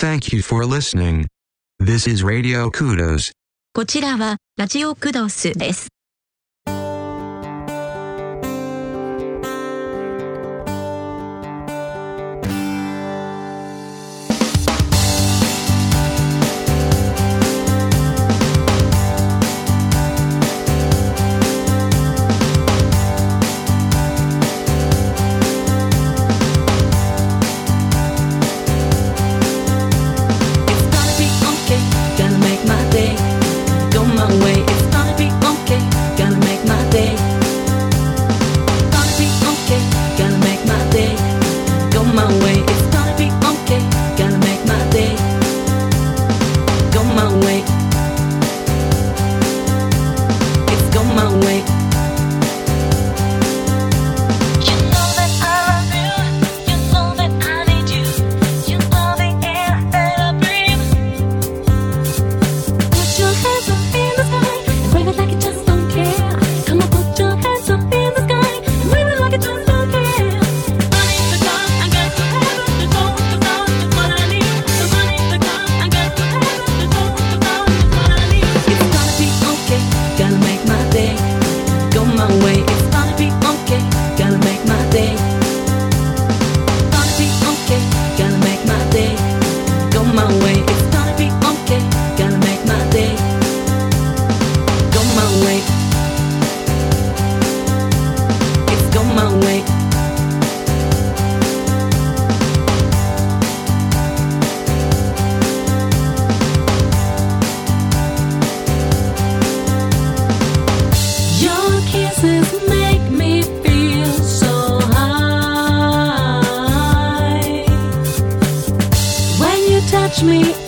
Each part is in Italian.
Thank you for listening. This is Radio Kudos. こちらは、ラジオクドスです。touch me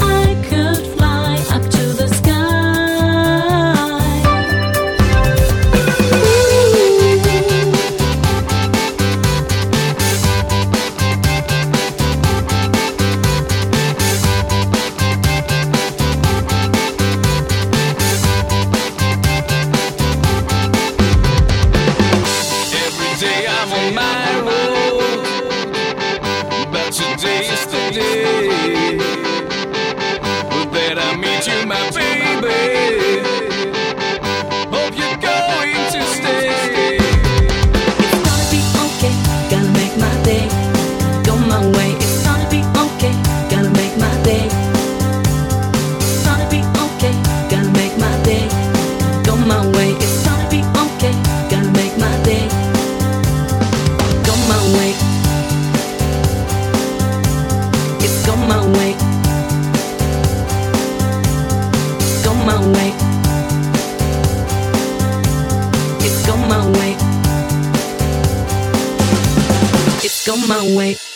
my way.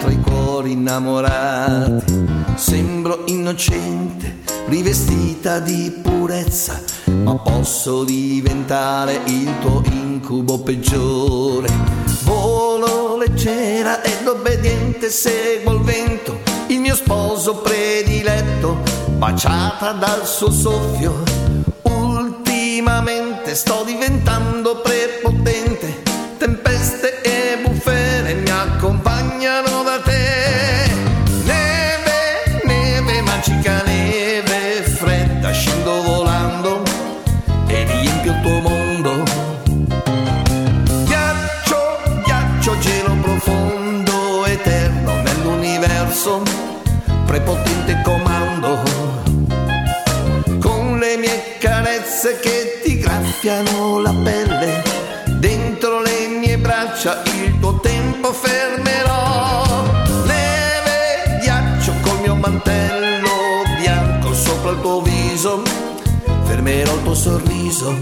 tra i cuori innamorati. Sembro innocente, rivestita di purezza, ma posso diventare il tuo incubo peggiore. Volo leggera ed obbediente, seguo il vento, il mio sposo prediletto, baciata dal suo soffio. Ultimamente sto diventando prepotente, tempeste e addosso, prepotente comando, con le mie carezze che ti graffiano la pelle, dentro le mie braccia il tuo tempo fermerò, neve, ghiaccio col mio mantello bianco sopra il tuo viso, fermerò il tuo sorriso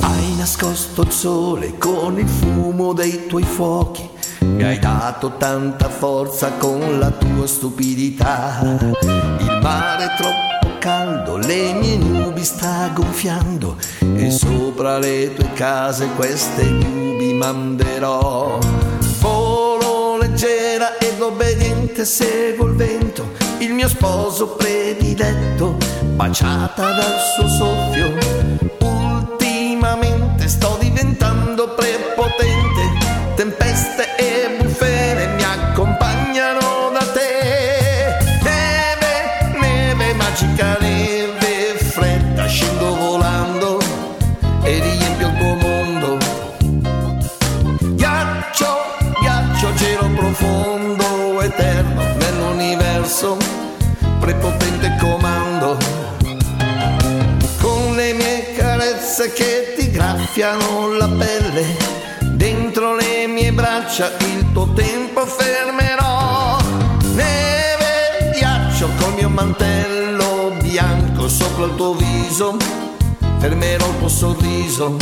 Hai nascosto il sole con il fumo dei tuoi fuochi. Mi hai dato tanta forza con la tua stupidità. Il mare è troppo caldo, le mie nubi sta gonfiando. E sopra le tue case queste nubi manderò. Volo leggera ed obbediente seguo il vento, il mio sposo prediletto, baciata dal suo soffio. Mie braccia il tuo tempo fermerò. Neve, ghiaccio col mio mantello bianco sopra il tuo viso, fermerò il tuo sorriso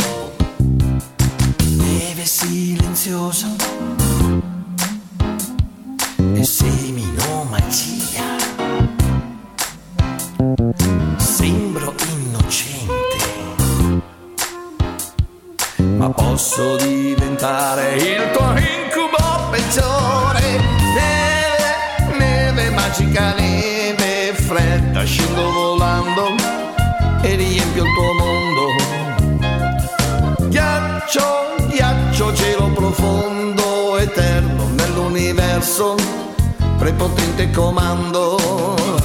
neve silenziosa e semino magia. Sembro innocente, ma posso diventare nell'universo, prepotente comando.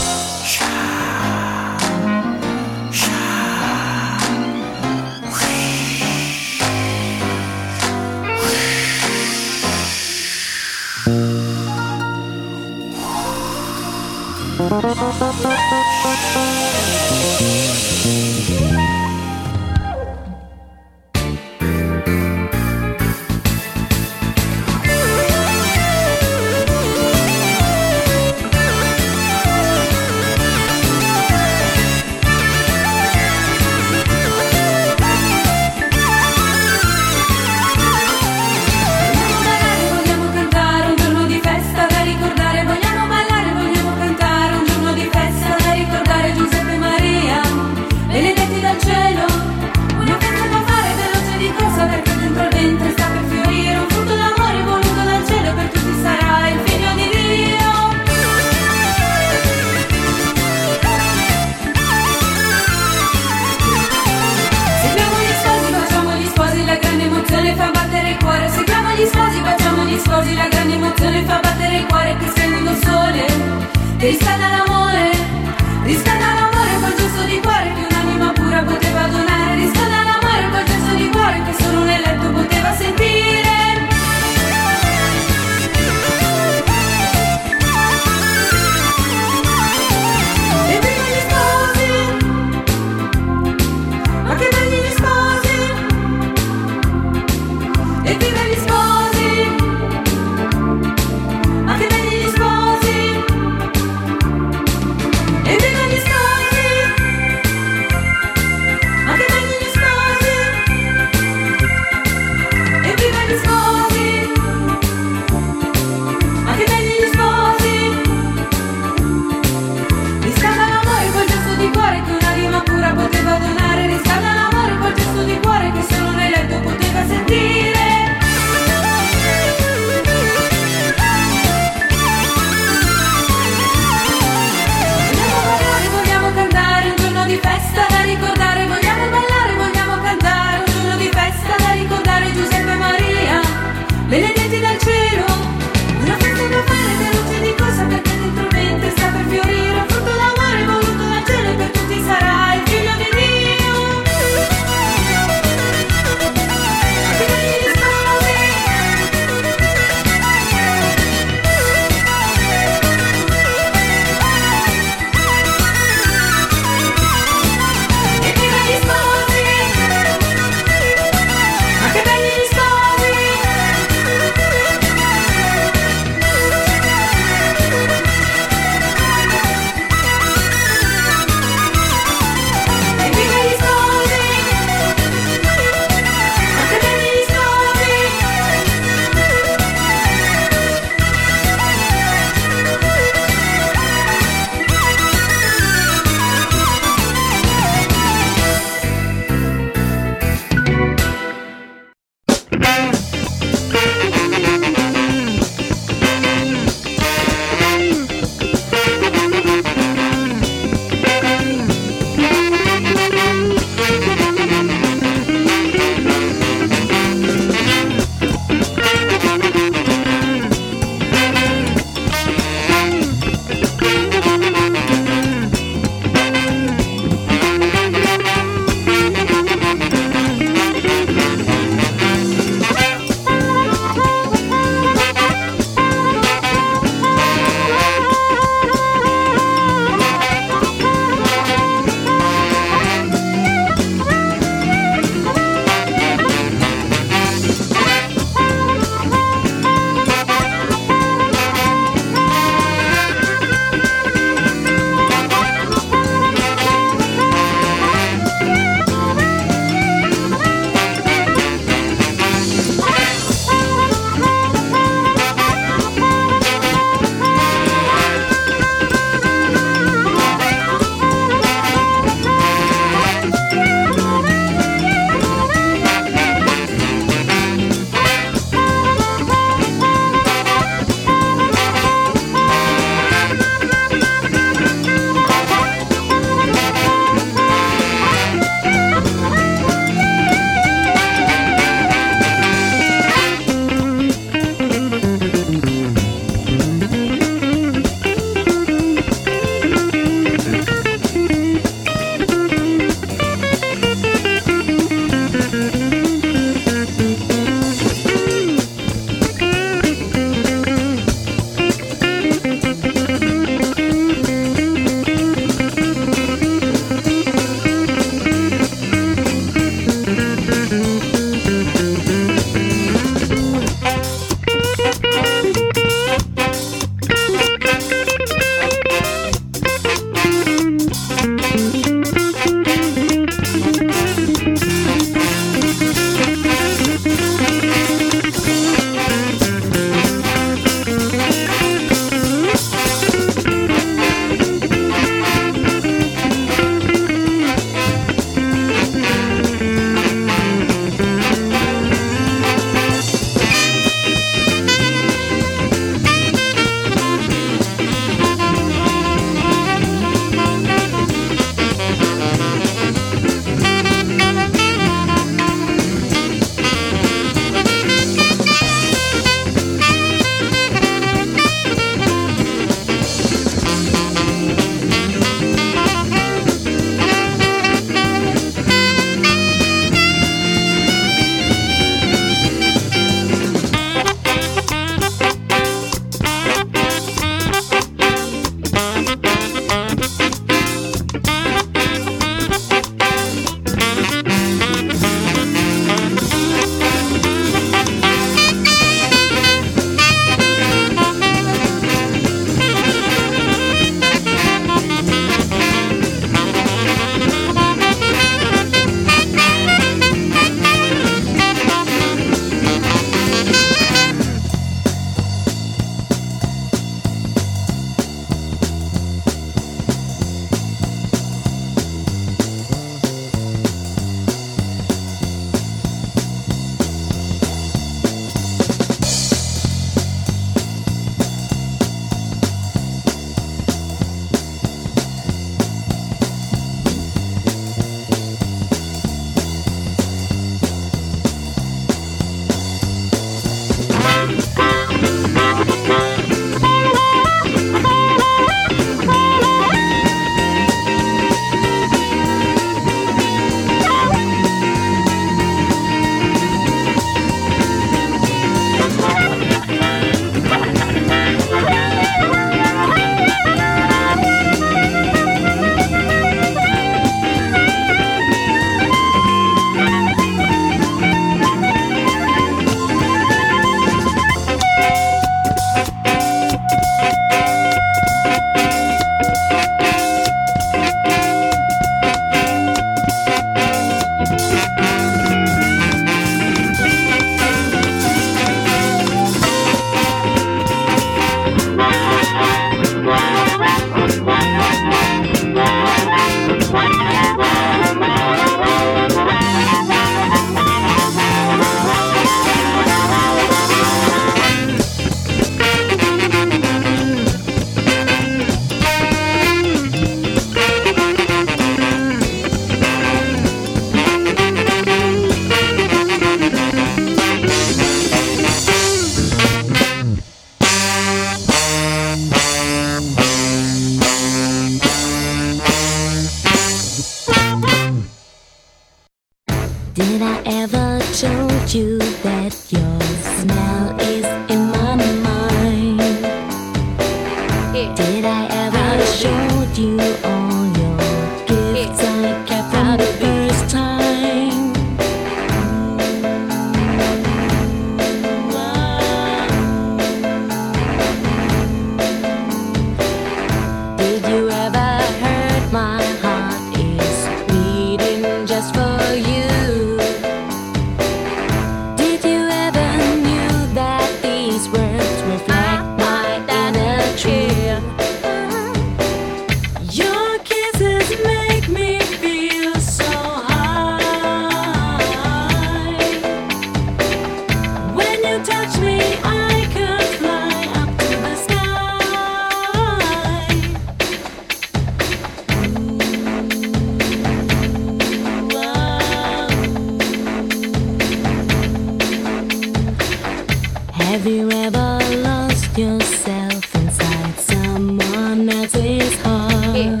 Have you ever lost yourself inside someone else's heart?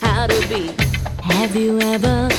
How to be? Have you ever?